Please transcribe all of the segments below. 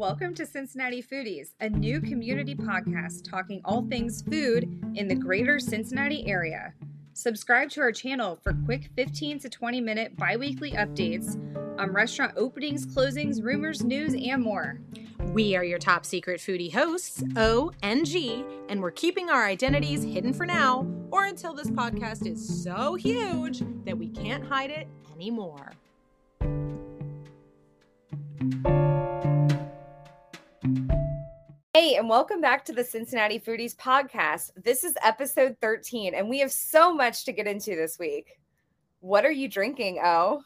Welcome to Cincinnati Foodies, a new community podcast talking all things food in the greater Cincinnati area. Subscribe to our channel for quick 15 to 20 minute bi weekly updates on restaurant openings, closings, rumors, news, and more. We are your top secret foodie hosts, O and G, and we're keeping our identities hidden for now or until this podcast is so huge that we can't hide it anymore. Hey, and welcome back to the Cincinnati Foodies podcast. This is episode 13, and we have so much to get into this week. What are you drinking, Oh?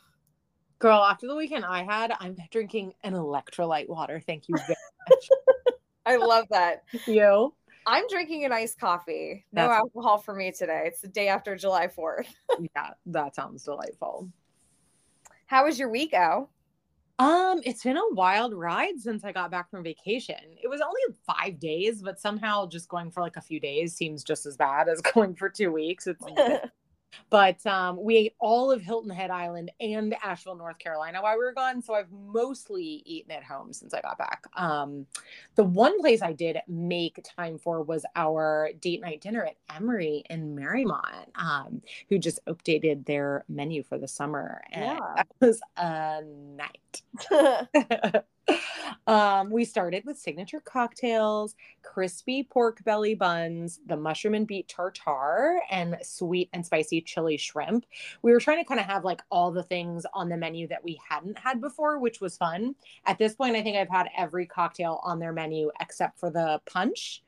Girl, after the weekend I had, I'm drinking an electrolyte water. Thank you very much. I love that. you? I'm drinking an iced coffee. No That's- alcohol for me today. It's the day after July 4th. yeah, that sounds delightful. How was your week, Oh? Um, it's been a wild ride since I got back from vacation. It was only five days, but somehow just going for like a few days seems just as bad as going for two weeks. It's But um, we ate all of Hilton Head Island and Asheville, North Carolina while we were gone. So I've mostly eaten at home since I got back. Um, the one place I did make time for was our date night dinner at Emery in Mariemont, um, who just updated their menu for the summer. And yeah. that was a night. um, we started with signature cocktails, crispy pork belly buns, the mushroom and beet tartare, and sweet and spicy chili shrimp. We were trying to kind of have like all the things on the menu that we hadn't had before, which was fun. At this point, I think I've had every cocktail on their menu except for the punch.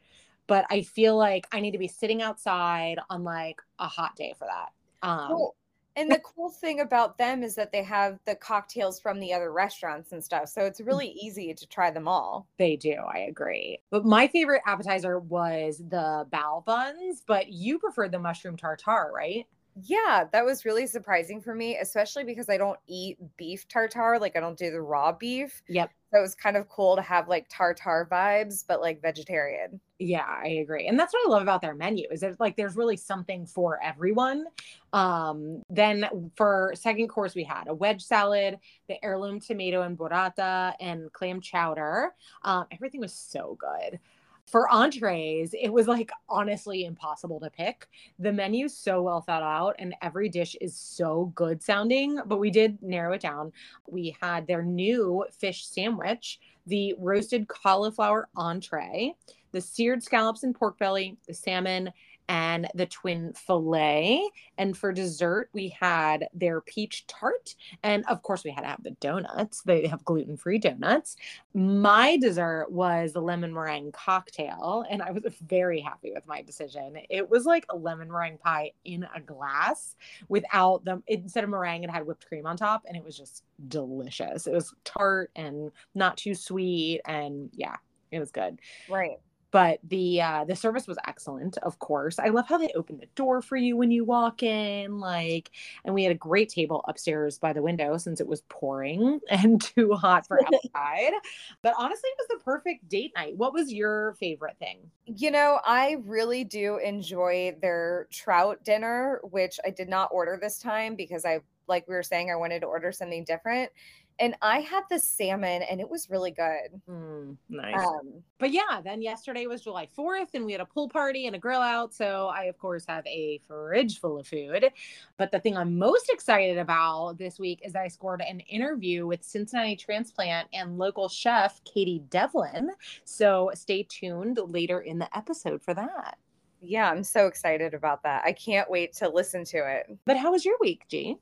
But I feel like I need to be sitting outside on like a hot day for that. Um, cool and the cool thing about them is that they have the cocktails from the other restaurants and stuff. So it's really easy to try them all. They do. I agree. But my favorite appetizer was the bao buns, but you preferred the mushroom tartare, right? Yeah, that was really surprising for me, especially because I don't eat beef tartare. Like I don't do the raw beef. Yep. So it was kind of cool to have like tartar vibes, but like vegetarian. Yeah, I agree. And that's what I love about their menu is that like there's really something for everyone. Um, then for second course, we had a wedge salad, the heirloom tomato and burrata, and clam chowder. Um, everything was so good for entrees, it was like honestly impossible to pick. The menu's so well thought out and every dish is so good sounding, but we did narrow it down. We had their new fish sandwich, the roasted cauliflower entree, the seared scallops and pork belly, the salmon, and the twin fillet. And for dessert, we had their peach tart. And of course, we had to have the donuts. They have gluten free donuts. My dessert was the lemon meringue cocktail. And I was very happy with my decision. It was like a lemon meringue pie in a glass without them. Instead of meringue, it had whipped cream on top. And it was just delicious. It was tart and not too sweet. And yeah, it was good. Right but the uh the service was excellent of course. I love how they open the door for you when you walk in like and we had a great table upstairs by the window since it was pouring and too hot for outside. But honestly it was the perfect date night. What was your favorite thing? You know i really do enjoy their trout dinner which i did not order this time because i like we were saying i wanted to order something different and I had the salmon and it was really good. Mm, nice. Um, but yeah, then yesterday was July 4th and we had a pool party and a grill out. So I, of course, have a fridge full of food. But the thing I'm most excited about this week is I scored an interview with Cincinnati transplant and local chef Katy Devlin. So stay tuned later in the episode for that. Yeah, I'm so excited about that. I can't wait to listen to it. But how was your week, G?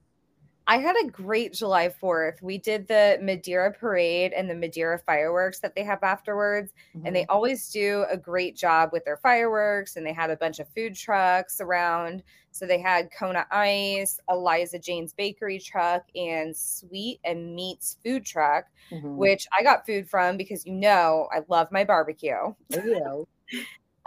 I had a great July 4th. We did the Madeira parade and the Madeira fireworks that they have afterwards. Mm-hmm. And they mm-hmm. always do a great job with their fireworks. And they had a bunch of food trucks around. So they had Kona Ice, Eliza Jane's Bakery truck, and Sweet and Meats food truck, mm-hmm. which I got food from because you know I love my barbecue. Oh,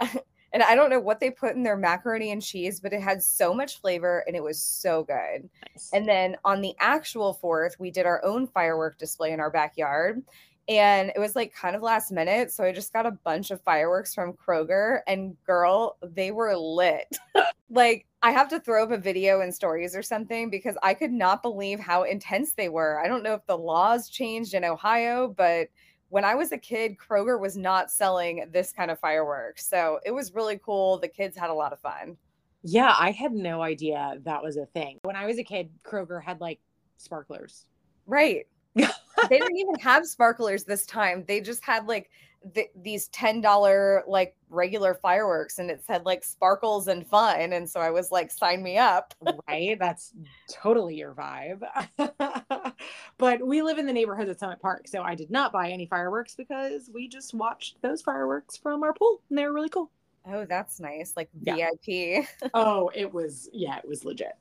and I don't know what they put in their macaroni and cheese, but it had so much flavor and it was so good. Nice. And then on the actual fourth, we did our own firework display in our backyard. And it was like kind of last minute. So I just got a bunch of fireworks from Kroger, and girl, they were lit. like, I have to throw up a video and stories or something because I could not believe how intense they were. I don't know if the laws changed in Ohio, but when I was a kid, Kroger was not selling this kind of fireworks. So it was really cool. The kids had a lot of fun. Yeah, I had no idea that was a thing. When I was a kid, Kroger had like sparklers. Right. they didn't even have sparklers this time. They just had like th- these $10 like regular fireworks and it said like sparkles and fun. And so I was like, sign me up. right. That's totally your vibe. but we live in the neighborhood of Summit Park. So I did not buy any fireworks because we just watched those fireworks from our pool and they were really cool. Oh, that's nice. Like yeah. VIP. oh, it was, yeah, it was legit.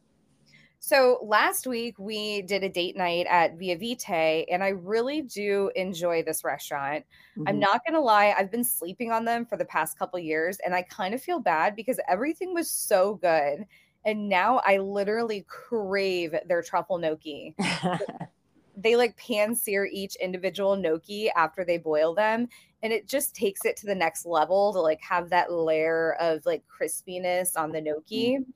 So last week we did a date night at Via Vite, and I really do enjoy this restaurant. Mm-hmm. I'm not gonna lie, I've been sleeping on them for the past couple years, and I kind of feel bad because everything was so good. And now I literally crave their truffle gnocchi. they like pan sear each individual gnocchi after they boil them and it just takes it to the next level to like have that layer of like crispiness on the gnocchi mm-hmm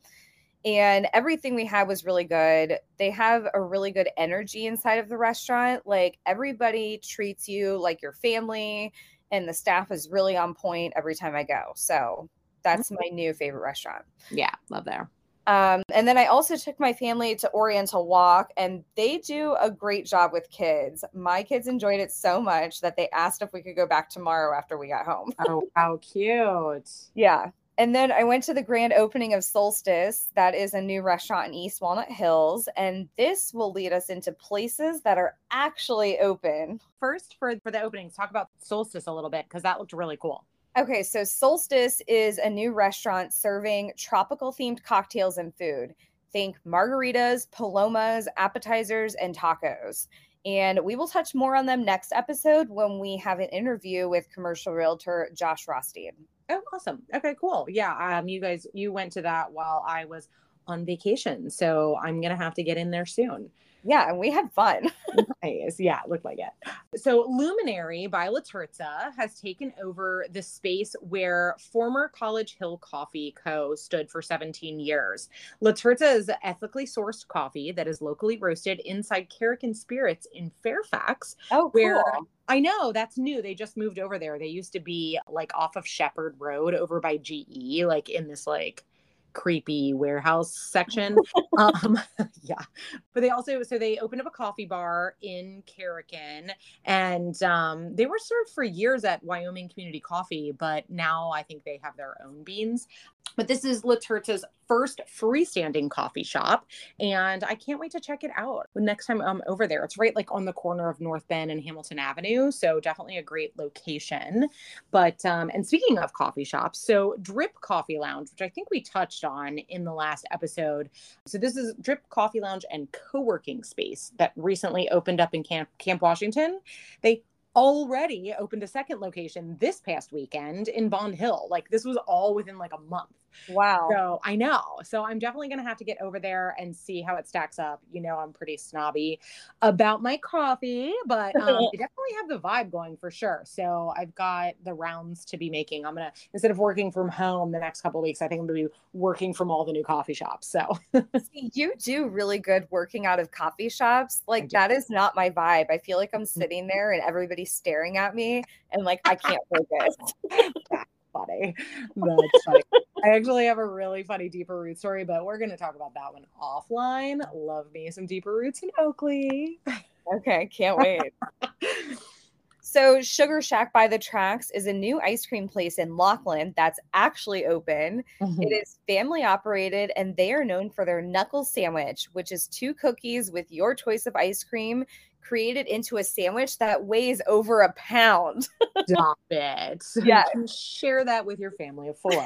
and everything we had was really good. They have a really good energy inside of the restaurant. Like everybody treats you like your family, and the staff is really on point every time I go. So that's my new favorite restaurant. Yeah, love there. Um, and then I also took my family to Oriental Walk, and they do a great job with kids. My kids enjoyed it so much that they asked if we could go back tomorrow after we got home. oh, how cute! Yeah, and then I went to the grand opening of Solstice. That is a new restaurant in East Walnut Hills. And this will lead us into places that are actually open. First, for, for the openings, talk about Solstice a little bit because that looked really cool. Okay, so Solstice is a new restaurant serving tropical themed cocktails and food. Think margaritas, palomas, appetizers, and tacos. And we will touch more on them next episode when we have an interview with commercial realtor Josh Rothstein. Oh, awesome. Okay, cool. Yeah. Um, you guys, you went to that while I was on vacation. So I'm going to have to get in there soon. Yeah, and we had fun. nice. Yeah, it looked like it. So, Luminary by La Terza has taken over the space where former College Hill Coffee Co. stood for 17 years. La Terza is ethically sourced coffee that is locally roasted inside Carrick Spirits in Fairfax. Oh, cool. Where I know that's new. They just moved over there. They used to be like off of Shepherd Road over by GE, like in this like creepy warehouse section. um, yeah, but they also so they opened up a coffee bar in Karrikin, and um, they were served for years at Wyoming Community Coffee, but now I think they have their own beans. But this is La Terza's first freestanding coffee shop, and I can't wait to check it out next time I'm over there. It's right like on the corner of North Bend and Hamilton Avenue, so definitely a great location. But um, and speaking of coffee shops, so Drip Coffee Lounge, which I think we touched on in the last episode. So this is Drip Coffee Lounge and co-working space that recently opened up in Camp Camp Washington. They already opened a second location this past weekend in Bond Hill. Like this was all within like a month. Wow. So I know. So I'm definitely going to have to get over there and see how it stacks up. You know, I'm pretty snobby about my coffee, but um, I definitely have the vibe going for sure. So I've got the rounds to be making. I'm going to, instead of working from home the next couple weeks, I think I'm going to be working from all the new coffee shops. So see, you do really good working out of coffee shops. Like that is not my vibe. I feel like I'm mm. sitting there and everybody's staring at me and like I can't focus. funny. That's funny. I actually have a really funny deeper root story, but we're going to talk about that one offline. Love me some deeper roots in Oakley. Okay, can't wait. so, Sugar Shack by the Tracks is a new ice cream place in Lockland that's actually open. Mm-hmm. It is family operated, and they are known for their knuckle sandwich, which is two cookies with your choice of ice cream created into a sandwich that weighs over a pound. Stop it. Yeah. share that with your family of four.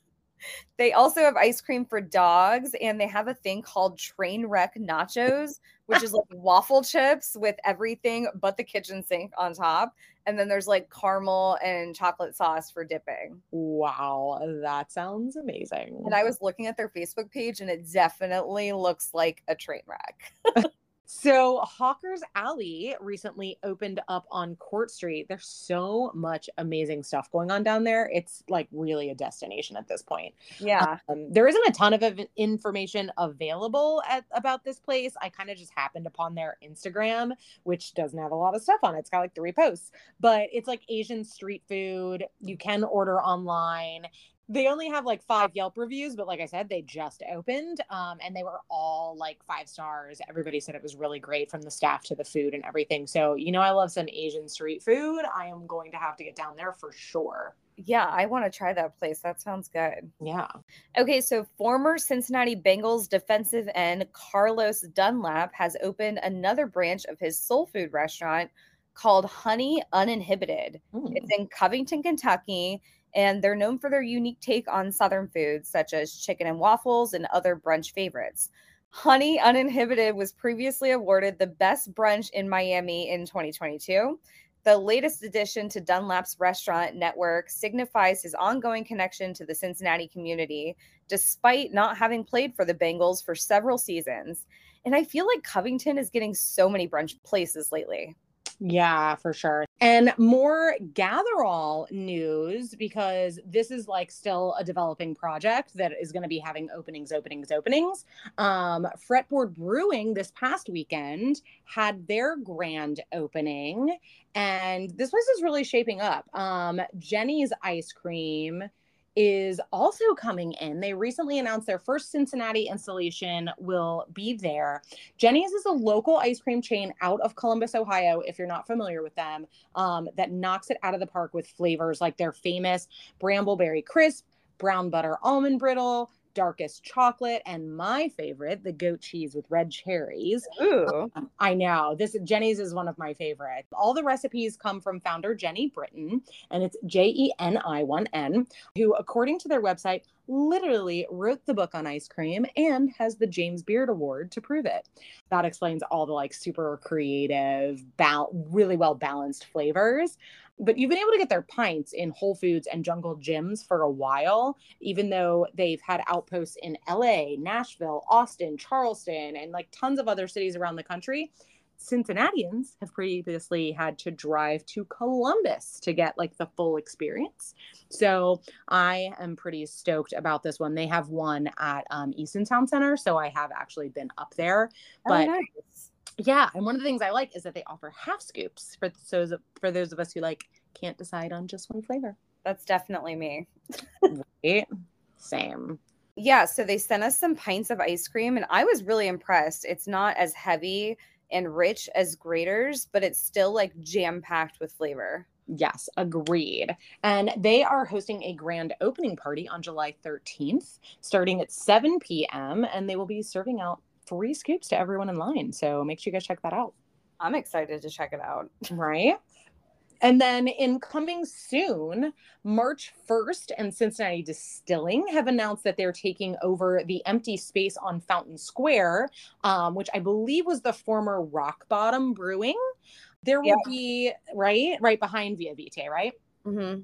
they also have ice cream for dogs, and they have a thing called train wreck nachos, which is like waffle chips with everything but the kitchen sink on top. And then there's like caramel and chocolate sauce for dipping. Wow, that sounds amazing. And I was looking at their Facebook page, and it definitely looks like a train wreck. So, Hawker's Alley recently opened up on Court Street. There's so much amazing stuff going on down there. It's like really a destination at this point. Yeah. Um, there isn't a ton of information available at, about this place. I kind of just happened upon their Instagram, which doesn't have a lot of stuff on it. It's got like three posts, but it's like Asian street food. You can order online they only have like five Yelp reviews, but like I said, they just opened um, and they were all like five stars. Everybody said it was really great from the staff to the food and everything. So, you know, I love some Asian street food. I am going to have to get down there for sure. Yeah, I want to try that place. That sounds good. Yeah. Okay, so former Cincinnati Bengals defensive end Carlos Dunlap has opened another branch of his soul food restaurant called Honey Uninhibited. Mm. It's in Covington, Kentucky and they're known for their unique take on Southern foods, such as chicken and waffles and other brunch favorites. Honey Uninhibited was previously awarded the best brunch in Miami in 2022. The latest addition to Dunlap's restaurant network signifies his ongoing connection to the Cincinnati community, despite not having played for the Bengals for several seasons. And I feel like Covington is getting so many brunch places lately. Yeah, for sure. And more Gatherall news because this is like still a developing project that is going to be having openings, openings, openings. Um, Fretboard Brewing this past weekend had their grand opening, and this place is really shaping up. Um, Jeni's Ice Cream is also coming in. They recently announced their first Cincinnati installation will be there. Jeni's is a local ice cream chain out of Columbus, Ohio, if you're not familiar with them, um, that knocks it out of the park with flavors like their famous Brambleberry Crisp, brown butter almond brittle, darkest chocolate, and my favorite, the goat cheese with red cherries. Ooh. Um, I know. This Jeni's is one of my favorites. All the recipes come from founder Jeni Britton, and it's J E N I 1 N, who, according to their website, literally wrote the book on ice cream and has the James Beard Award to prove it. That explains all the like super creative, bal- really well balanced flavors but you've been able to get their pints in Whole Foods and Jungle Jim's for a while, even though they've had outposts in LA, Nashville, Austin, Charleston, and like tons of other cities around the country. Cincinnatians have previously had to drive to Columbus to get like the full experience. So I am pretty stoked about this one. They have one at um, Easton Town Center, so I have actually been up there. Oh, but oh, nice yeah, and one of the things I like is that they offer half scoops for those for those of us who like can't decide on just one flavor. That's definitely me. right? Same. Yeah, so they sent us some pints of ice cream and I was really impressed. It's not as heavy and rich as Graeter's, but it's still like jam-packed with flavor. Yes, agreed. And they are hosting a grand opening party on July 13th, starting at 7 p.m. And they will be serving out free scoops to everyone in line. So make sure you guys check that out. I'm excited to check it out. Right. And then in coming soon, March 1st and Cincinnati Distilling have announced that they're taking over the empty space on Fountain Square, um, which I believe was the former Rock Bottom Brewing. There will yeah. be, right, right behind Via Vite, right? Mm-hmm.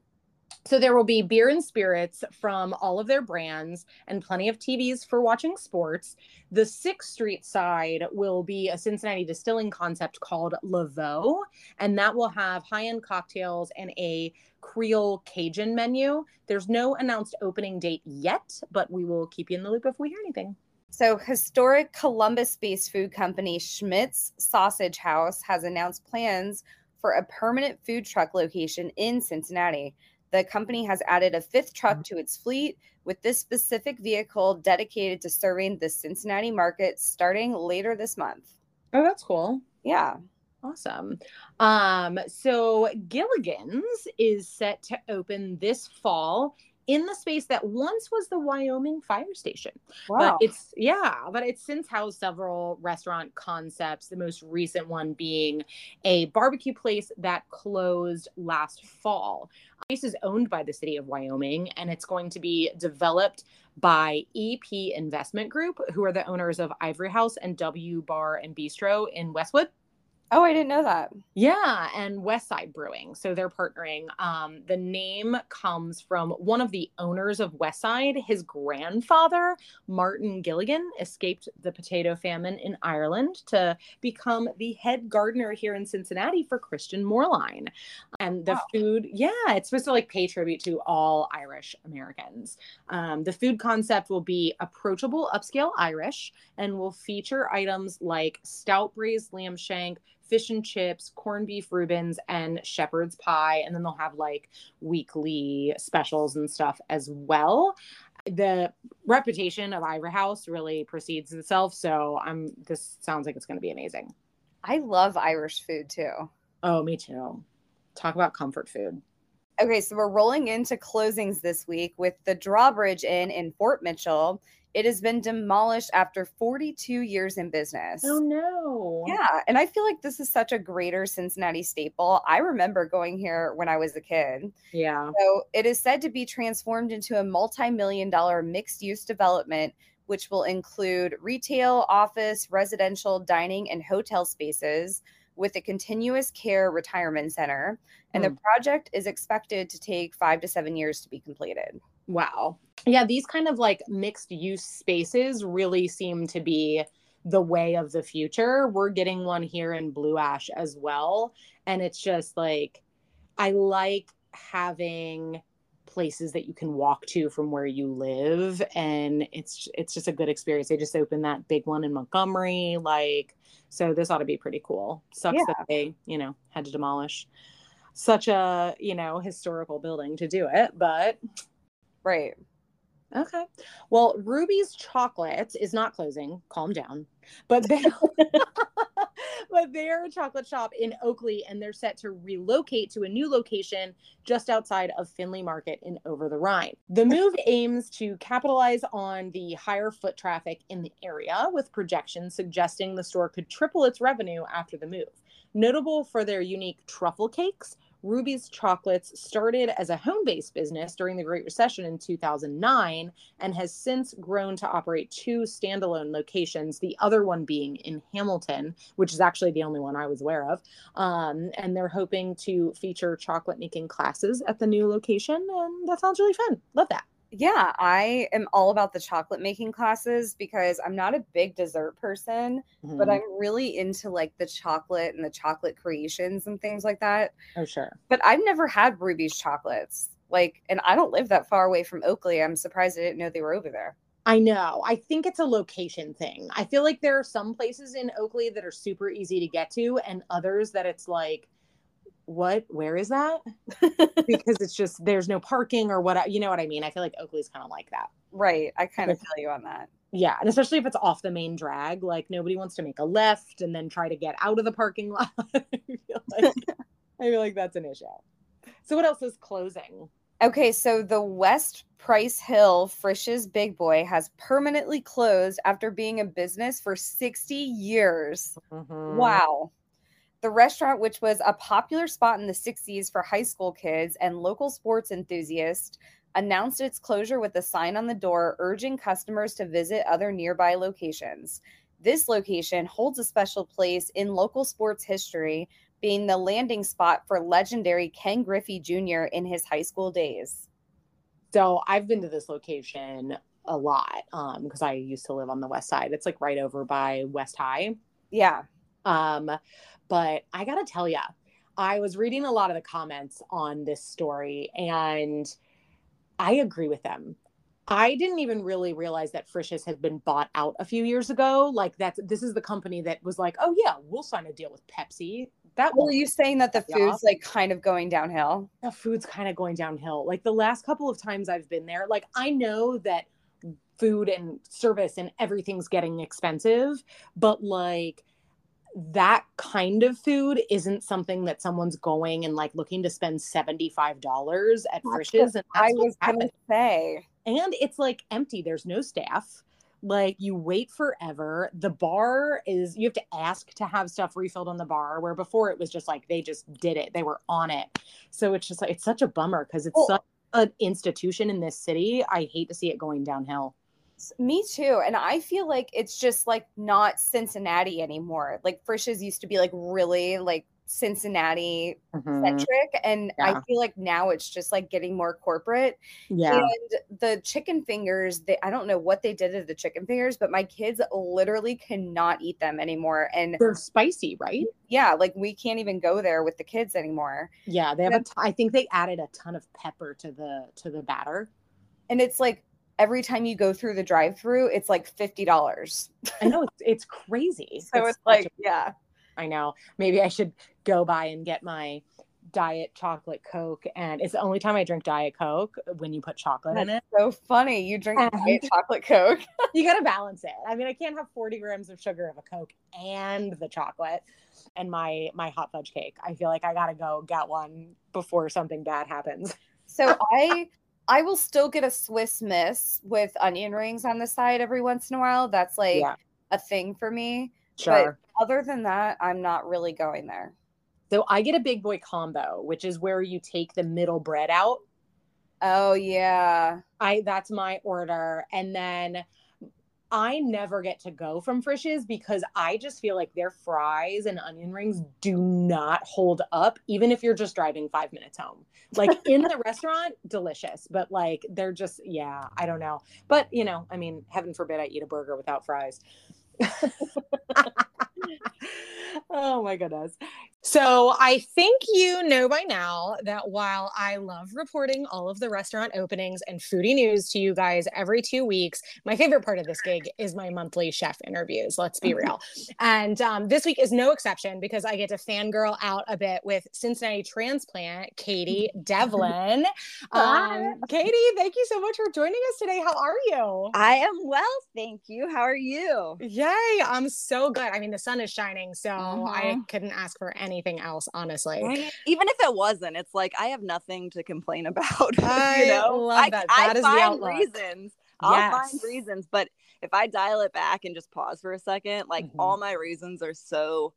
So there will be beer and spirits from all of their brands and plenty of TVs for watching sports. The 6th Street side will be a Cincinnati distilling concept called Laveau, and that will have high-end cocktails and a Creole Cajun menu. There's no announced opening date yet, but we will keep you in the loop if we hear anything. So, historic Columbus based food company Schmidt's Sausage House has announced plans for a permanent food truck location in Cincinnati. The company has added a fifth truck to its fleet, with this specific vehicle dedicated to serving the Cincinnati market starting later this month. Oh, that's cool. Yeah. Awesome. Um, so Gilligan's is set to open this fall in the space that once was the Wyoming fire station. Wow. But it's yeah, but it's since housed several restaurant concepts, the most recent one being a barbecue place that closed last fall. This is owned by the city of Wyoming and it's going to be developed by EP Investment Group, who are the owners of Ivory House and W Bar and Bistro in Westwood. Oh, I didn't know that. Yeah, and West Side Brewing. So they're partnering. Um, the name comes from one of the owners of West Side. His grandfather, Martin Gilligan, escaped the potato famine in Ireland to become the head gardener here in Cincinnati for Christian Moerlein. And the wow. food, yeah, it's supposed to like pay tribute to all Irish Americans. Um, the food concept will be approachable, upscale Irish and will feature items like stout braised lamb shank fish and chips, corned beef Reubens, and shepherd's pie. And then they'll have like weekly specials and stuff as well. The reputation of Ivory House really precedes itself. So I'm this sounds like it's gonna be amazing. I love Irish food too. Oh, me too. Talk about comfort food. Okay, so we're rolling into closings this week with the Drawbridge Inn in Fort Mitchell. It has been demolished after 42 years in business. Oh no. Yeah. And I feel like this is such a greater Cincinnati staple. I remember going here when I was a kid. Yeah. So it is said to be transformed into a multi million dollar mixed use development, which will include retail, office, residential, dining, and hotel spaces with a continuous care retirement center. And the hmm. project is expected to take five to seven years to be completed. Wow. Yeah, these kind of like mixed use spaces really seem to be the way of the future. We're getting one here in Blue Ash as well. And it's just like, I like having places that you can walk to from where you live and it's it's just a good experience they just opened that big one in montgomery like so this ought to be pretty cool sucks yeah. that they you know had to demolish such a you know historical building to do it but Right. Okay. Well, Ruby's Chocolate is not closing. Calm down. But they but they're a chocolate shop in Oakley and they're set to relocate to a new location just outside of Findlay Market in Over the Rhine. The move aims to capitalize on the higher foot traffic in the area with projections suggesting the store could triple its revenue after the move. Notable for their unique truffle cakes, Ruby's Chocolates started as a home based business during the Great Recession in 2009 and has since grown to operate two standalone locations, the other one being in Hamilton, which is actually the only one I was aware of. Um, and they're hoping to feature chocolate making classes at the new location. And that sounds really fun. Love that yeah, I am all about the chocolate making classes because I'm not a big dessert person, mm-hmm. but I'm really into like the chocolate and the chocolate creations and things like that. Oh, sure. But I've never had Ruby's chocolates. Like, and I don't live that far away from Oakley. I'm surprised I didn't know they were over there. I know. I think it's a location thing. I feel like there are some places in Oakley that are super easy to get to, and others that it's like, what? Where is that? Because it's just there's no parking or what you know what i mean? I feel like oakley's kind of like that. Right i kind of feel you on that. Yeah and especially if it's off the main drag like nobody wants to make a left and then try to get out of the parking lot. I feel like i feel like that's an issue. So what else is closing? Okay so the west price hill frisch's big boy has permanently closed after being a business for 60 years. Mm-hmm. wow the restaurant, which was a popular spot in the 60s for high school kids and local sports enthusiasts, announced its closure with a sign on the door urging customers to visit other nearby locations. This location holds a special place in local sports history, being the landing spot for legendary Ken Griffey Jr. in his high school days. So I've been to this location a lot because um, I used to live on the west side. It's like right over by West High. Yeah. Um, but I got to tell you, I was reading a lot of the comments on this story and I agree with them. I didn't even really realize that Frisch's had been bought out a few years ago. Like that's this is the company that was like, oh yeah, we'll sign a deal with Pepsi. That well, you saying that the food's like kind of going downhill? The food's kind of going downhill. Like the last couple of times I've been there, like I know that food and service and everything's getting expensive, but like that kind of food isn't something that someone's going and like looking to spend $75 at Frisch's. And I was going to say. And it's like empty, there's no staff. Like you wait forever. The bar is, you have to ask to have stuff refilled on the bar, where before it was just like they just did it, they were on it. So it's just like, it's such a bummer because it's such an institution in this city. I hate to see it going downhill. Me too. And I feel like it's just like not Cincinnati anymore. Like Frisch's used to be like really like Cincinnati Mhm. centric. And I feel like now it's just like getting more corporate. Yeah. And the chicken fingers, they I don't know what they did to the chicken fingers, but my kids literally cannot eat them anymore. And They're spicy, right? yeah, like we can't even go there with the kids anymore. Yeah, they have a Yep. t- I think they added a ton of pepper to the to the batter. And it's like every time you go through the drive-through, it's like $50. I know it's it's crazy. So it's, such like, a- yeah. I know. Maybe I should go by and get my diet chocolate coke and it's the only time I drink diet coke when you put chocolate in it. So funny. You drink chocolate Coke. You got to balance it. I mean, I can't have 40 grams of sugar of a coke and the chocolate and my my hot fudge cake. I feel like I got to go get one before something bad happens. So I I will still get a Swiss miss with onion rings on the side every once in a while. That's like yeah, a thing for me. sure. Other than that, I'm not really going there. So I get a big boy combo, which is where you take the middle bread out. Oh yeah. I that's my order, and then I never get to go from Frisch's because I just feel like their fries and onion rings do not hold up, even if you're just driving five minutes home. Like in the restaurant, delicious, but like they're just yeah, I don't know. But you know, I mean, heaven forbid I eat a burger without fries. oh my goodness. So I think you know by now that while I love reporting all of the restaurant openings and foodie news to you guys every two weeks, my favorite part of this gig is my monthly chef interviews. Let's be real. And um, this week is no exception because I get to fangirl out a bit with Cincinnati transplant Katy Devlin. Um, Katy, thank you so much for joining us today. How are you? I am well, thank you. How are you? Yay, I'm so good. I mean, the sun is shining, so I Mhm. couldn't ask for anything else, honestly. Right? Even if it wasn't, it's like I have nothing to complain about. I you know, love I, that. I is the find outlook. reasons. I'll find reasons, but if I dial it back and just pause for a second, like Mhm. all my reasons are so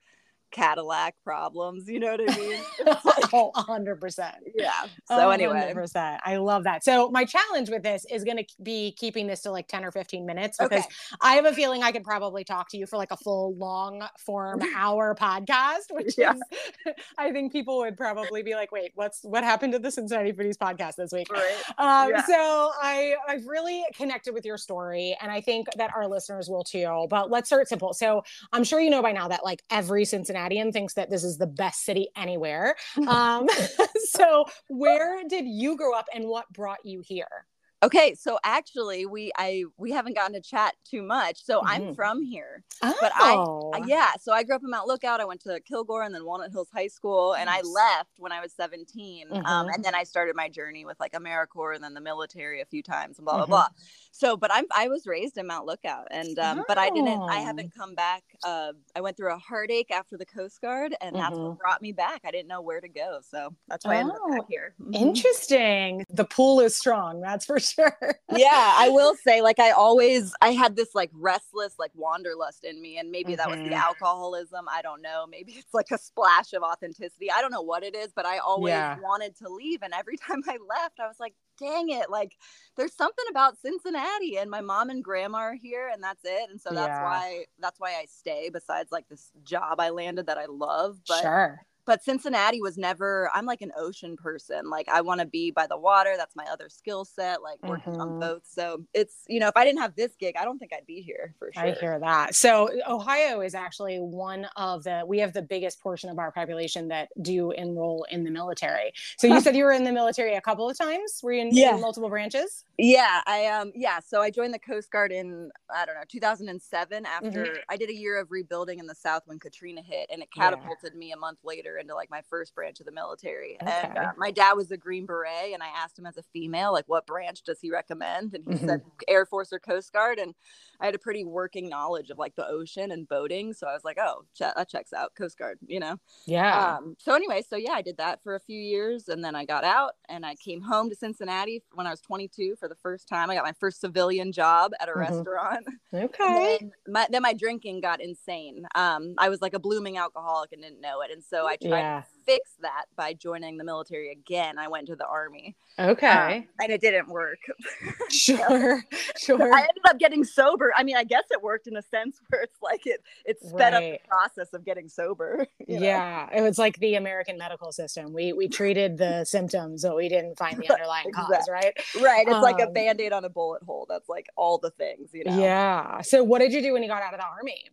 Cadillac problems. You know what I mean? Oh, 100%. yeah. So anyway, 100%. I love that. So, my challenge with this is going to be keeping this to like 10 or 15 minutes because okay. I have a feeling I could probably talk to you for like a full long form hour podcast, which Yeah. is, I think people would probably be like, wait, what's what happened to the Cincinnati Foodies podcast this week? Right. Um, Yeah. So I I've really connected with your story, and I think that our listeners will too. But let's start simple. So I'm sure you know by now that like every Cincinnatian thinks that this is the best city anywhere. Um, so where did you grow up, and what brought you here? Okay, so actually, we I we haven't gotten to chat too much. So I'm Mhm. from here. Oh, But I- Uh, yeah, so I grew up in Mount Lookout. I went to Kilgour and then Walnut Hills High School, and I left when I was 17. Um, Mhm. and then I started my journey with like AmeriCorps and then the military a few times and blah blah Mhm. blah. So, but I'm I was raised in Mount Lookout, and um, but I didn't. I Oh. haven't come back. Uh, I went through a heartache after the Coast Guard, and that's what brought me back. I didn't know where to go, so that's why I ended up Oh, back here. Mhm. Interesting. The pool is strong. That's for sure. Yeah i will say like i always i had this like restless like wanderlust in me and maybe that was the mm-hmm. alcoholism i don't know maybe it's like a splash of authenticity i don't know what it is but i always Yeah. wanted to leave and every time i left i was like dang it like there's something about cincinnati and my mom and grandma are here and that's it and so that's Yeah. why that's why i stay besides like this job i landed that i love but sure. But Cincinnati was never I'm like an ocean person. Like I want to be by the water. That's my other skill set, like working Mhm. on boats. So it's you know, if I didn't have this gig, I don't think I'd be here for sure. I hear that. So Ohio is actually one of the we have the biggest portion of our population that do enroll in the military. So you said you were in the military a couple of times. Were you in, Yeah. in multiple branches? Yeah, I um yeah, so I joined the Coast Guard in I don't know, 2007 after Mm-hmm. I did a year of rebuilding in the south when Katrina hit and it Yeah. catapulted me a month later into like my first branch of the military. And uh, my dad was a Green Beret and I asked him as a female like what branch does he recommend and he Mhm. said Air Force or Coast Guard and I had a pretty working knowledge of like the ocean and boating, so I was like, "Oh, ch- that checks out, Coast Guard," you know. Yeah. Um, so anyway, so yeah, I did that for a few years, and then I got out, and I came home to Cincinnati when I was 22 for the first time. I got my first civilian job at a Mhm. restaurant. okay. And then my, then my drinking got insane. Um, I was like a blooming alcoholic and didn't know it, and so I tried Yeah. to fix that by joining the military again. I went to the army. Okay. Um, and it didn't work. sure. Sure. I ended up getting sober. I mean, I guess it worked in a sense where it's like it it sped up Right. the process of getting sober. you know? Yeah, it was like the American medical system. We we treated the symptoms, but we didn't find the underlying cause, right? Right. It's like a Um, band-aid on a bullet hole. That's like all the things, you know. Yeah. So what did you do when you got out of the army?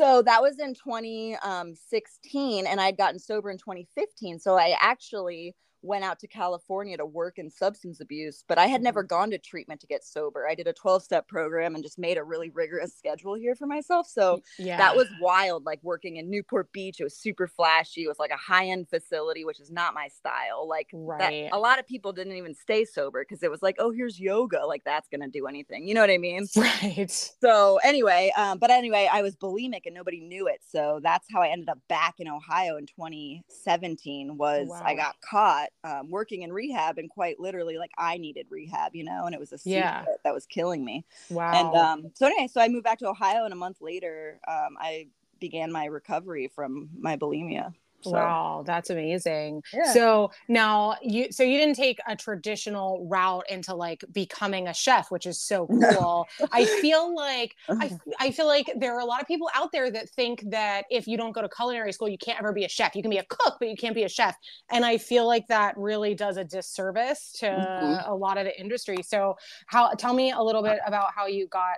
So that was in 2016, um, and I'd gotten sober in 2015. So I actually went out to California to work in substance abuse, but I had never gone to treatment to get sober. I did a 12 step program and just made a really rigorous schedule here for myself. So Yeah. that was wild, like working in Newport Beach. It was super flashy. It was like a high end facility, which is not my style. Like, that, right. a lot of people didn't even stay sober because it was like, oh, here's yoga. Like, that's going to do anything. You know what I mean? Right. so anyway um, but anyway i was bulimic and nobody knew it so that's how i ended up back in ohio in 2017 was i got caught um, working in rehab and quite literally like i needed rehab you know and it was a secret Yeah. that was killing me Wow. and um, so anyway so i moved back to ohio and a month later um, i began my recovery from my bulimia so, Wow, that's amazing. Yeah. So now you so you didn't take a traditional route into like becoming a chef, which is so cool. I feel like I, I feel like there are a lot of people out there that think that if you don't go to culinary school, you can't ever be a chef. You can be a cook, but you can't be a chef. And I feel like that really does a disservice to Mhm. a lot of the industry. So how tell me a little bit about how you got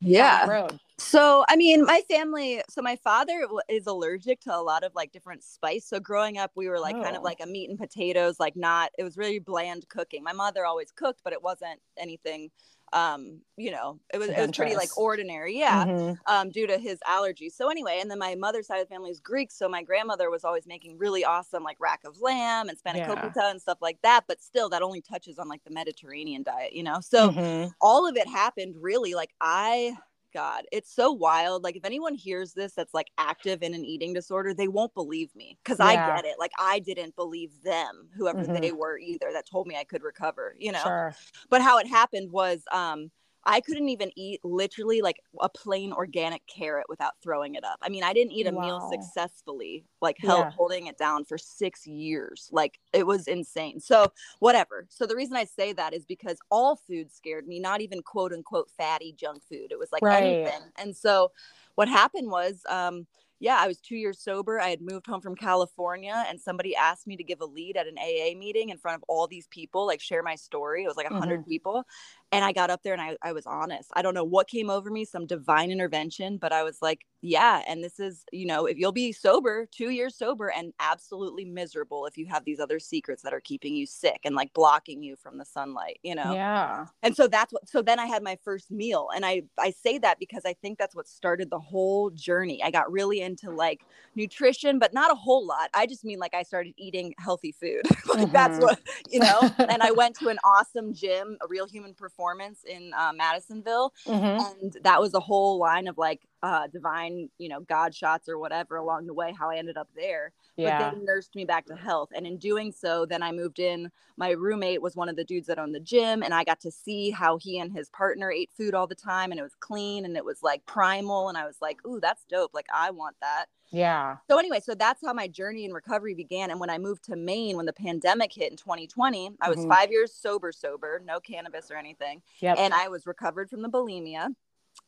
yeah down that road. So, I mean, my family, so my father is allergic to a lot of like different spice. So, growing up, we were like kind of Oh. like a meat and potatoes, like not, it was really bland cooking. My mother always cooked, but it wasn't anything, um, you know, it was, it was pretty like ordinary. Yeah. Mhm. Um, due to his allergies. So anyway, and then my mother's side of the family is Greek. So my grandmother was always making really awesome like rack of lamb and spanakopita and stuff like that. But still, that only touches on like the Mediterranean diet, you know? So, Mhm. all of it happened really like I God, it's so wild. Like if anyone hears this that's like active in an eating disorder, they won't believe me because I get it. Like I didn't believe them, whoever Mhm. they were either that told me I could recover, you know. Sure. But how it happened was um I couldn't even eat literally like a plain organic carrot without throwing it up. I mean, I didn't eat a meal successfully, like held Yeah. holding it down for six years. Like it was insane. So whatever. So the reason I say that is because all food scared me, not even quote unquote fatty junk food. It was like Right. anything. And so what happened was um yeah, I was two years sober. I had moved home from California, and somebody asked me to give a lead at an AA meeting in front of all these people, like share my story. It was like a 100 people. And I got up there and I, I was honest. I don't know what came over me, some divine intervention, but I was like, yeah. And this is, you know, if you'll be sober, two years sober, and absolutely miserable if you have these other secrets that are keeping you sick and like blocking you from the sunlight, you know? Yeah. and so that's what so then i had my first meal and i i say that because i think that's what started the whole journey i got really into like nutrition but not a whole lot i just mean like i started eating healthy food like that's Mhm. what you know and i went to an awesome gym a real human performance in uh, madisonville Mhm. and that was a whole line of like uh divine you know god shots or whatever along the way how i ended up there Yeah. but they nursed me back to health. And in doing so, then I moved in. My roommate was one of the dudes that owned the gym, and I got to see how he and his partner ate food all the time, and it was clean and it was like primal. And I was like, ooh, that's dope. Like, I want that. Yeah. So, anyway, so that's how my journey in recovery began. And when I moved to Maine, when the pandemic hit in 2020, I was Mhm. five years sober, sober, no cannabis or anything Yep. and I was recovered from the bulimia.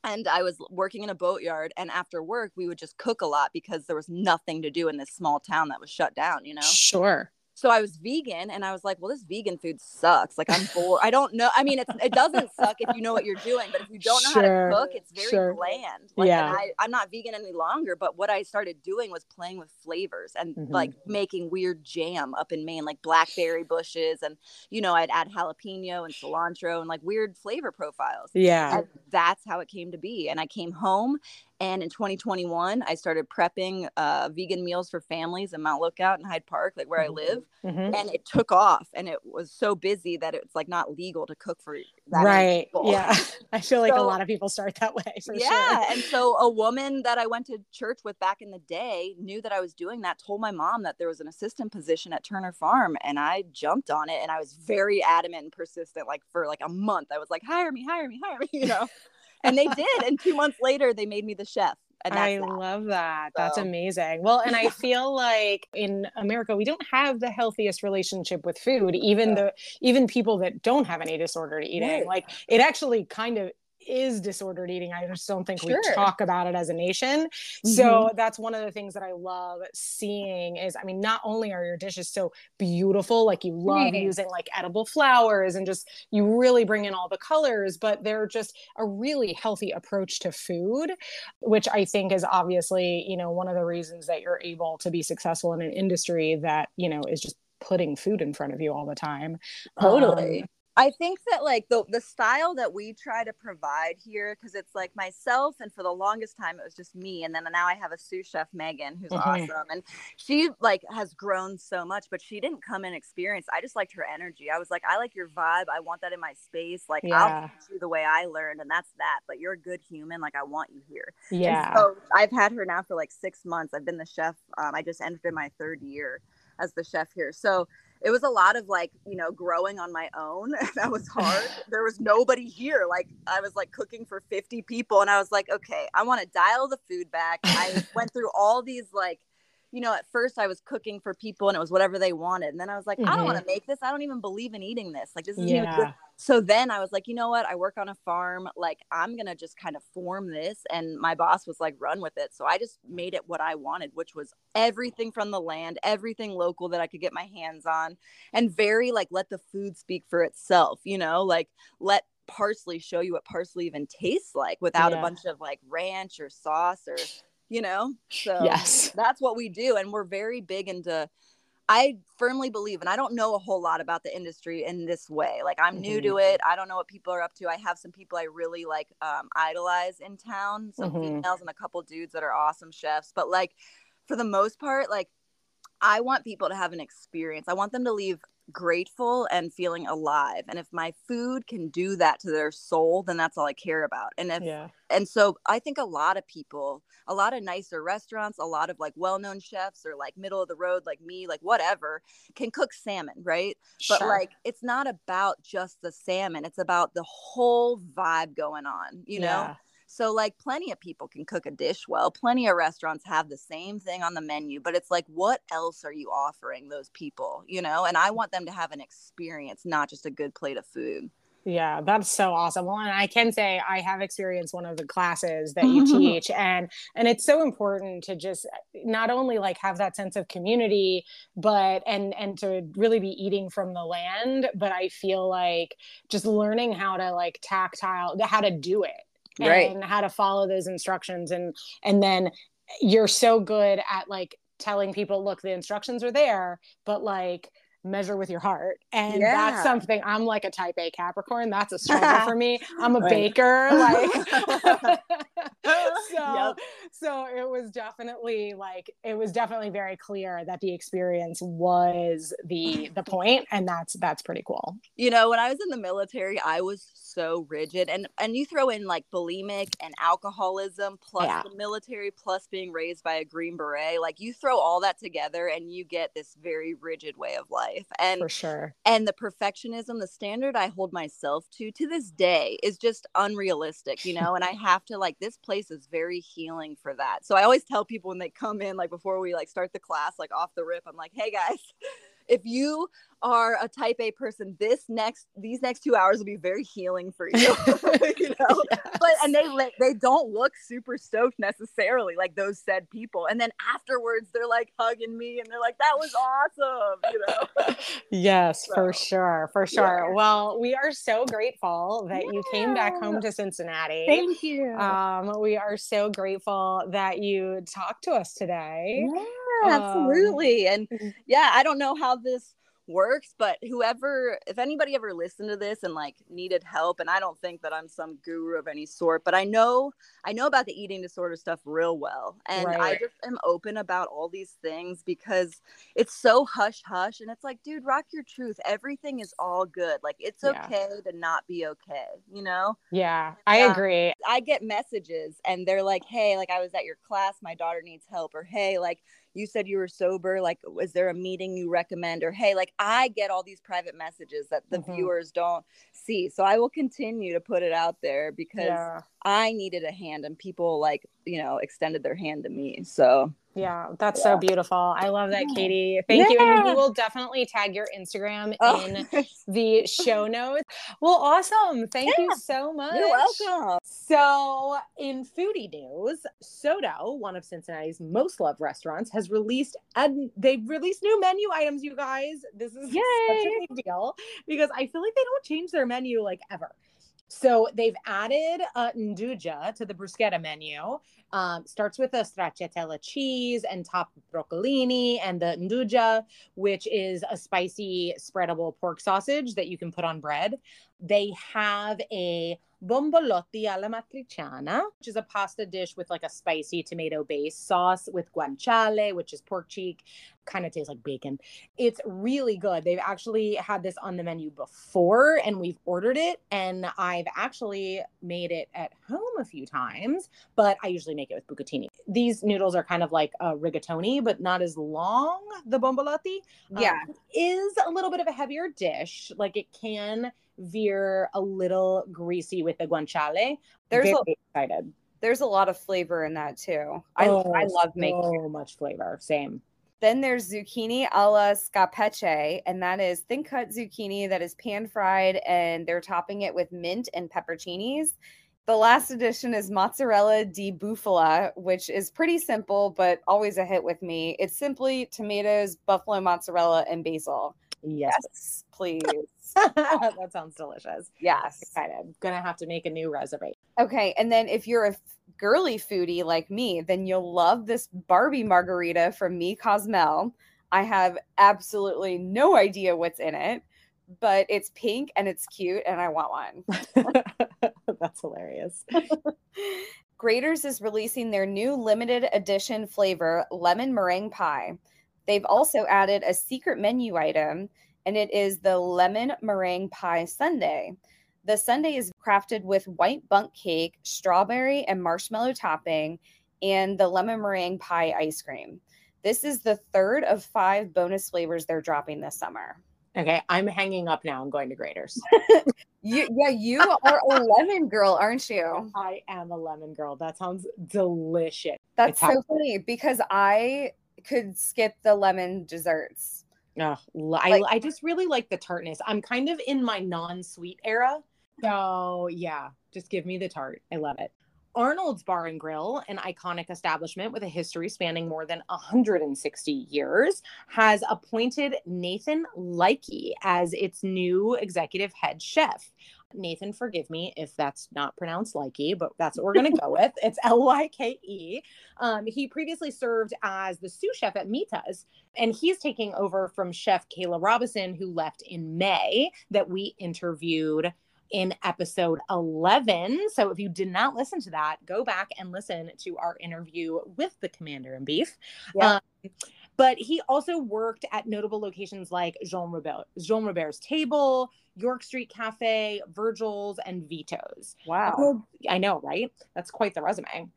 And I was working in a boatyard, and after work, we would just cook a lot because there was nothing to do in this small town that was shut down, you know? Sure. So I was vegan, and I was like, well, this vegan food sucks. Like, I'm bored. I don't know. I mean, it's, it doesn't suck if you know what you're doing, but if you don't know Sure, how to cook, it's very sure. bland. Like, Yeah. I, I'm not vegan any longer, but what I started doing was playing with flavors and Mhm. like making weird jam up in Maine, like blackberry bushes. And, you know, I'd add jalapeno and cilantro and like weird flavor profiles. Yeah. And that's how it came to be. And I came home, and in 2021, I started prepping uh, vegan meals for families in Mount Lookout in Hyde Park, like where I Mhm. live. Mhm. And it took off, and it was so busy that it's like not legal to cook for that Right. Yeah. I feel like a lot of people start that way for yeah. sure. And so a woman that I went to church with back in the day knew that I was doing that, told my mom that there was an assistant position at Turner Farm. And I jumped on it and I was very adamant and persistent, like for like a month. I was like, hire me, hire me, hire me, you know. And they did. And two months later, they made me the chef. I that. love that. That's amazing. Well, and I feel like in America we don't have the healthiest relationship with food. Even Yeah. the even people that don't have any disordered eating, Right. like it actually kind of is disordered eating. I just don't think we talk about it as a nation. Mm-hmm. So that's one of the things that I love seeing is I mean, not only are your dishes so beautiful, like you love Right. using like edible flowers and just you really bring in all the colors, but they're just a really healthy approach to food, which I think is obviously, you know, one of the reasons that you're able to be successful in an industry that, you know, is just putting food in front of you all the time. Totally. Um, I think that like the the style that we try to provide here, because it's like myself, and for the longest time it was just me, and then now I have a sous chef Megan, who's Mhm. awesome, and she like has grown so much, but she didn't come in experience. I just liked her energy. I was like, I like your vibe. I want that in my space. Like Yeah. I'll teach you the way I learned, and that's that. But you're a good human. Like I want you here. And yeah. so I've had her now for like six months. I've been the chef. Um, I just entered in my third year as the chef here. So it was a lot of like, you know, growing on my own. that was hard. there was nobody here. Like I was like cooking for 50 people and I was like, okay, I want to dial the food back. I went through all these like, you know, at first I was cooking for people and it was whatever they wanted. And then I was like, I don't want to mm-hmm. make this. I don't even believe in eating this. Like this good yeah. so then I was like, you know what? I work on a farm. Like, I'm going to just kind of form this. And my boss was like, run with it. So I just made it what I wanted, which was everything from the land, everything local that I could get my hands on, and very like let the food speak for itself, you know, like let parsley show you what parsley even tastes like without Yeah. a bunch of like ranch or sauce or, you know? So Yes. that's what we do. And we're very big into, I firmly believe, and I don't know a whole lot about the industry in this way. Like I'm new to it. I don't know what people are up to. I have some people I really like um, idolize in town, some Mhm. females and a couple dudes that are awesome chefs. But like for the most part, like I want people to have an experience. I want them to leave grateful and feeling alive. And if my food can do that to their soul, then that's all I care about. And if Yeah. and so I think a lot of people, a lot of nicer restaurants, a lot of like well-known chefs or like middle of the road like me, like whatever, can cook salmon, right? But like it's not about just the salmon, it's about the whole vibe going on, you know? So like plenty of people can cook a dish well. Plenty of restaurants have the same thing on the menu, but it's like what else are you offering those people, you know? And I mm. want them to have an experience, not just a good plate of food. Yeah, that's so awesome. Well, and I can say I have experienced one of the classes that you teach and and it's so important to just eh, not only like have that sense of community, but and and to really be eating from the land, but I feel like just learning how to like tactile how to do it And how to follow those instructions. And and then you're so good at like telling people look the instructions are there but like measure with your heart and Yeah. that's something i'm like a type a capricorn that's a struggle for me i'm a Right. baker like so Yep. so it was definitely like it was definitely very clear that the experience was the the point and that's that's pretty cool you know when i was in the military i was so rigid and and you throw in like bulimic and alcoholism plus Yeah. the military plus being raised by a green beret like you throw all that together and you get this very rigid way of life and for sure. and the perfectionism the standard i hold myself to to this day is just unrealistic you know and i have to like this place is very healing for that. So i always tell people when they come in like before we like start the class like off the rip i'm like hey guys if you are a type a person this next these next two hours will be very healing for you you know but and they they don't look super stoked necessarily like those said people and then afterwards they're like hugging me and they're like that was awesome you know Yes, for sure, for sure. yeah. Well, we are so grateful that you came back home to Cincinnati. Thank you. Um, we are so grateful that you talked to us today. yeah, Um, absolutely. And mhm. yeah, I don't know how this works, but whoever, if anybody ever listened to this and like needed help, and I don't think that I'm some guru of any sort, but I know, I know about the eating disorder stuff real well. And I just am open about all these things because it's so hush hush. And it's like, dude, rock your truth. Everything is all good. Like, it's Yeah. okay to not be okay, you know? Yeah, I Yeah. agree. I get messages and they're like, hey, like I was at your class, my daughter needs help, or hey, like you said you were sober, like was there a meeting you recommend, or hey, like I get all these private messages that the Mhm. viewers don't see. So I will continue to put it out there because Yeah. I needed a hand and people like, you know, extended their hand to me. So yeah, that's Yeah. so beautiful. I love that, Katy. Thank you. And we will definitely tag your Instagram Oh. in the show notes. Well, awesome. Thank you so much. you're welcome. So, in foodie news, Sotto, one of Cincinnati's most loved restaurants, has released and they've released new menu items. You guys, this is such a big deal because I feel like they don't change their menu like ever. So they've added uh, nduja to the bruschetta menu. Um, starts with a stracciatella cheese and with broccolini and the nduja, which is a spicy spreadable pork sausage that you can put on bread. They have a bombolotti alla matriciana, which is a pasta dish with like a spicy tomato based sauce with guanciale, which is pork cheek, kind of tastes like bacon. It's really good. They've actually had this on the menu before and we've ordered it. And I've actually made it at home a few times, but I usually make it with bucatini. These noodles are kind of like a rigatoni, but not as long, the bombolotti um, Yeah. is a little bit of a heavier dish. Like it can veer a little greasy with the guanciale. There's Very a, excited. there's a lot of flavor in that too. I I Oh, love making. so much flavor. Same. Then there's zucchini alla scapece, and that is thin cut zucchini that is pan fried, and they're topping it with mint and pepperoncinis. The last edition is mozzarella di bufala, which is pretty simple, but always a hit with me. It's simply tomatoes, buffalo mozzarella, and basil. Yes. Yes, please. that sounds delicious. yes. Excited. Gonna have to make a new reservation. Okay, and then if you're a f- girly foodie like me, then you'll love this Barbie margarita from Mi Cozumel. I have absolutely no idea what's in it, but it's pink and it's cute, and I want one. That's hilarious. Graeter's is releasing their new limited edition flavor, lemon meringue pie. They've also added a secret menu item, and it is the lemon meringue pie sundae. The sundae is crafted with white bundt cake, strawberry and marshmallow topping, and the lemon meringue pie ice cream. This is the third of five bonus flavors they're dropping this summer. Okay, I'm hanging up now. I'm going to Graeter's. You, yeah, you are a lemon girl, aren't you? I am a lemon girl. That sounds delicious. That's It's so funny because I could skip the lemon desserts. Oh, I, Like- I just really like the tartness. I'm kind of in my non-sweet era. So yeah, just give me the tart. I love it. Arnold's Bar and Grill, an iconic establishment with a history spanning more than 160 years, has appointed Nathan Likey as its new executive head chef. Nathan, forgive me if that's not pronounced Likey, but that's what we're going to go with. It's L Y K E. Um, he previously served as the sous chef at Mita's, and he's taking over from chef Kayla Robinson, who left in May, that we interviewed in episode 11. So if you did not listen to that, go back and listen to our interview with the commander in beef. Yeah. Um, but he also worked at notable locations like Jean Robert, Jean Robert's Table, York Street Cafe, Virgil's, and Vito's. Wow. I know, right? That's quite the resume.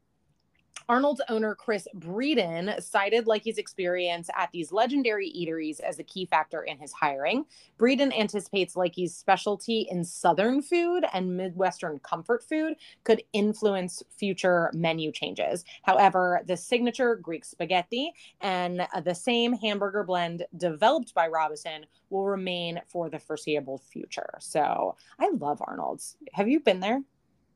Arnold's owner, Chris Breeden, cited Likey's experience at these legendary eateries as a key factor in his hiring. Breeden anticipates Likey's specialty in Southern food and Midwestern comfort food could influence future menu changes. However, the signature Greek spaghetti and uh, the same hamburger blend developed by Robinson will remain for the foreseeable future. So I love Arnold's. Have you been there?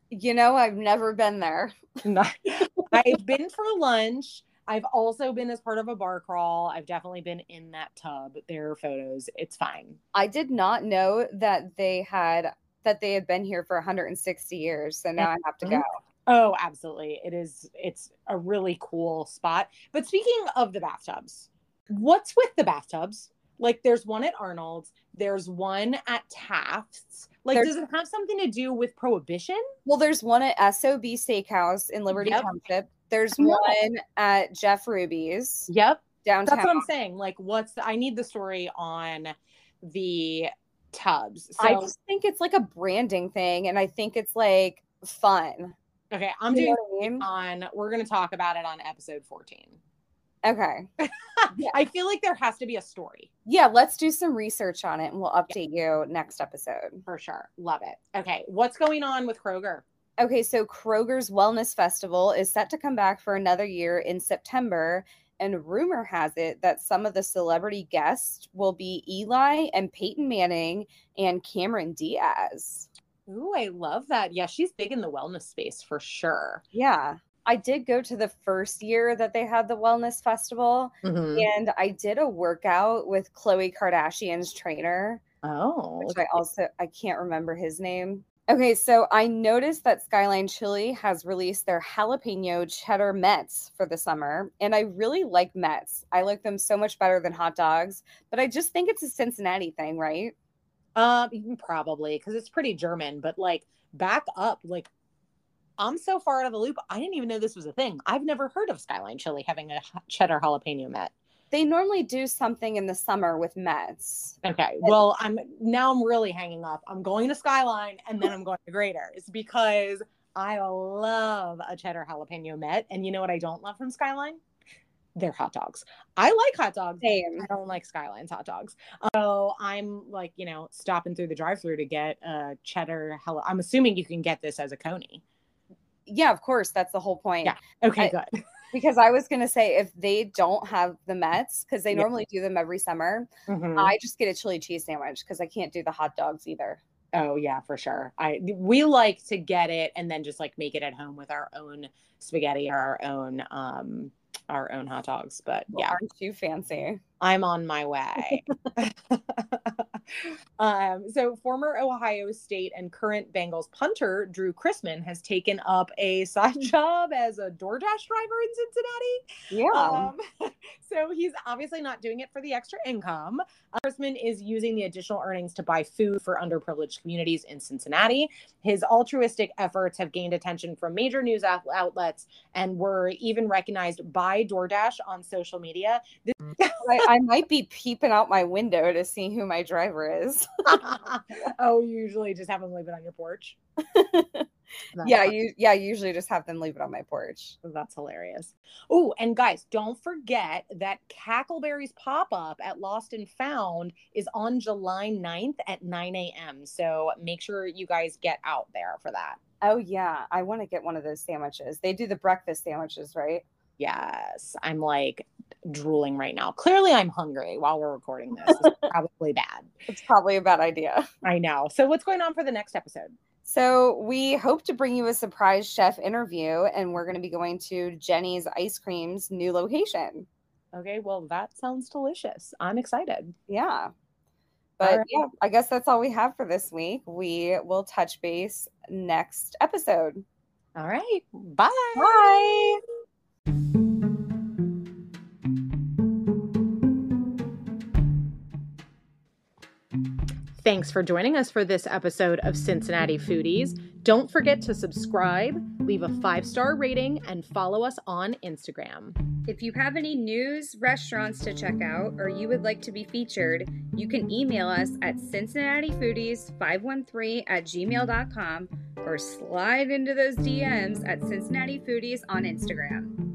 You know, I've never been there. I've been for lunch. I've also been as part of a bar crawl. I've definitely been in that tub. There are photos. It's fine. I did not know that they had that they had been here for 160 years. So now I have to go. Mm-hmm. Oh, absolutely. It is it's a really cool spot. But speaking of the bathtubs, what's with the bathtubs? Like there's one at Arnold's, there's one at Taft's. Like There's- does it have something to do with prohibition? Well, there's one at SOB Steakhouse in Liberty Yep. Township. There's one at Jeff Ruby's Yep. downtown. That's what I'm saying. Like what's the, I need the story on the tubs. So I just think it's like a branding thing, and I think it's like fun. okay, I'm You doing know what I mean? on we're going to talk about it on episode 14 Okay. i feel like there has to be a story Yeah, let's do some research on it and we'll update you next episode. for sure love it okay what's going on with kroger Okay, so Kroger's Wellness Festival is set to come back for another year in September. And rumor has it that some of the celebrity guests will be Eli and Peyton Manning and Cameron Diaz. Ooh, I love that. Yeah, she's big in the wellness space for sure. Yeah. I did go to the first year that they had the wellness festival Mhm. and I did a workout with Khloe Kardashian's trainer, Oh, which I also I can't remember his name. Okay, so I noticed that Skyline Chili has released their jalapeno cheddar Metts for the summer, and I really like Metts. I like them so much better than hot dogs, but I just think it's a Cincinnati thing, right? Um, probably because it's pretty German, but like back up, like I'm so far out of the loop. I didn't even know this was a thing. I've never heard of Skyline Chili having a cheddar jalapeno mett. They normally do something in the summer with Metts. Okay, well, I'm now I'm really hanging up. I'm going to Skyline and then I'm going to Graeter's because I love a cheddar jalapeno mett. And you know what I don't love from Skyline? Their hot dogs. I like hot dogs. Same. I don't like Skyline's hot dogs. So I'm like, you know, stopping through the drive-through to get a cheddar. Jala- I'm assuming you can get this as a coney. Yeah, of course. That's the whole point. Yeah. Okay, I- good. Because I was gonna say if they don't have the Metts, because they Yeah. normally do them every summer, Mhm. I just get a chili cheese sandwich because I can't do the hot dogs either. Oh yeah, for sure. I we like to get it and then just like make it at home with our own spaghetti or our own um our own hot dogs. But Well, yeah, aren't you fancy? I'm on my way. um, so former Ohio State and current Bengals punter Drew Chrisman has taken up a side job as a DoorDash driver in Cincinnati. Yeah. Um, so he's obviously not doing it for the extra income. Uh, Chrisman is using the additional earnings to buy food for underprivileged communities in Cincinnati. His altruistic efforts have gained attention from major news out- outlets and were even recognized by DoorDash on social media. This- I, might be peeping out my window to see who my driver is. oh, you usually just have them leave it on your porch. Yeah, you yeah, usually just have them leave it on my porch. That's hilarious. Oh, and guys, don't forget that Cackleberry's pop up at Lost and Found is on July 9th at 9 a.m. So make sure you guys get out there for that. Oh yeah, I want to get one of those sandwiches. They do the breakfast sandwiches, right? Yes, I'm like drooling right now. Clearly, I'm hungry while we're recording this. It's probably bad. It's probably a bad idea. I know. So, what's going on for the next episode? So we hope to bring you a surprise chef interview, and we're going to be going to Jeni's Ice Cream's new location. Okay, well, that sounds delicious. I'm excited. Yeah. But right. yeah, I guess that's all we have for this week. We will touch base next episode. All right. Bye. Bye. Thanks for joining us for this episode of Cincinnati Foodies. Don't forget to subscribe, leave a five star rating, and follow us on Instagram. If you have any news, restaurants to check out, or you would like to be featured, you can email us at cincinnatifoodies513 at gmail.com or slide into those DMs at Cincinnati Foodies on Instagram.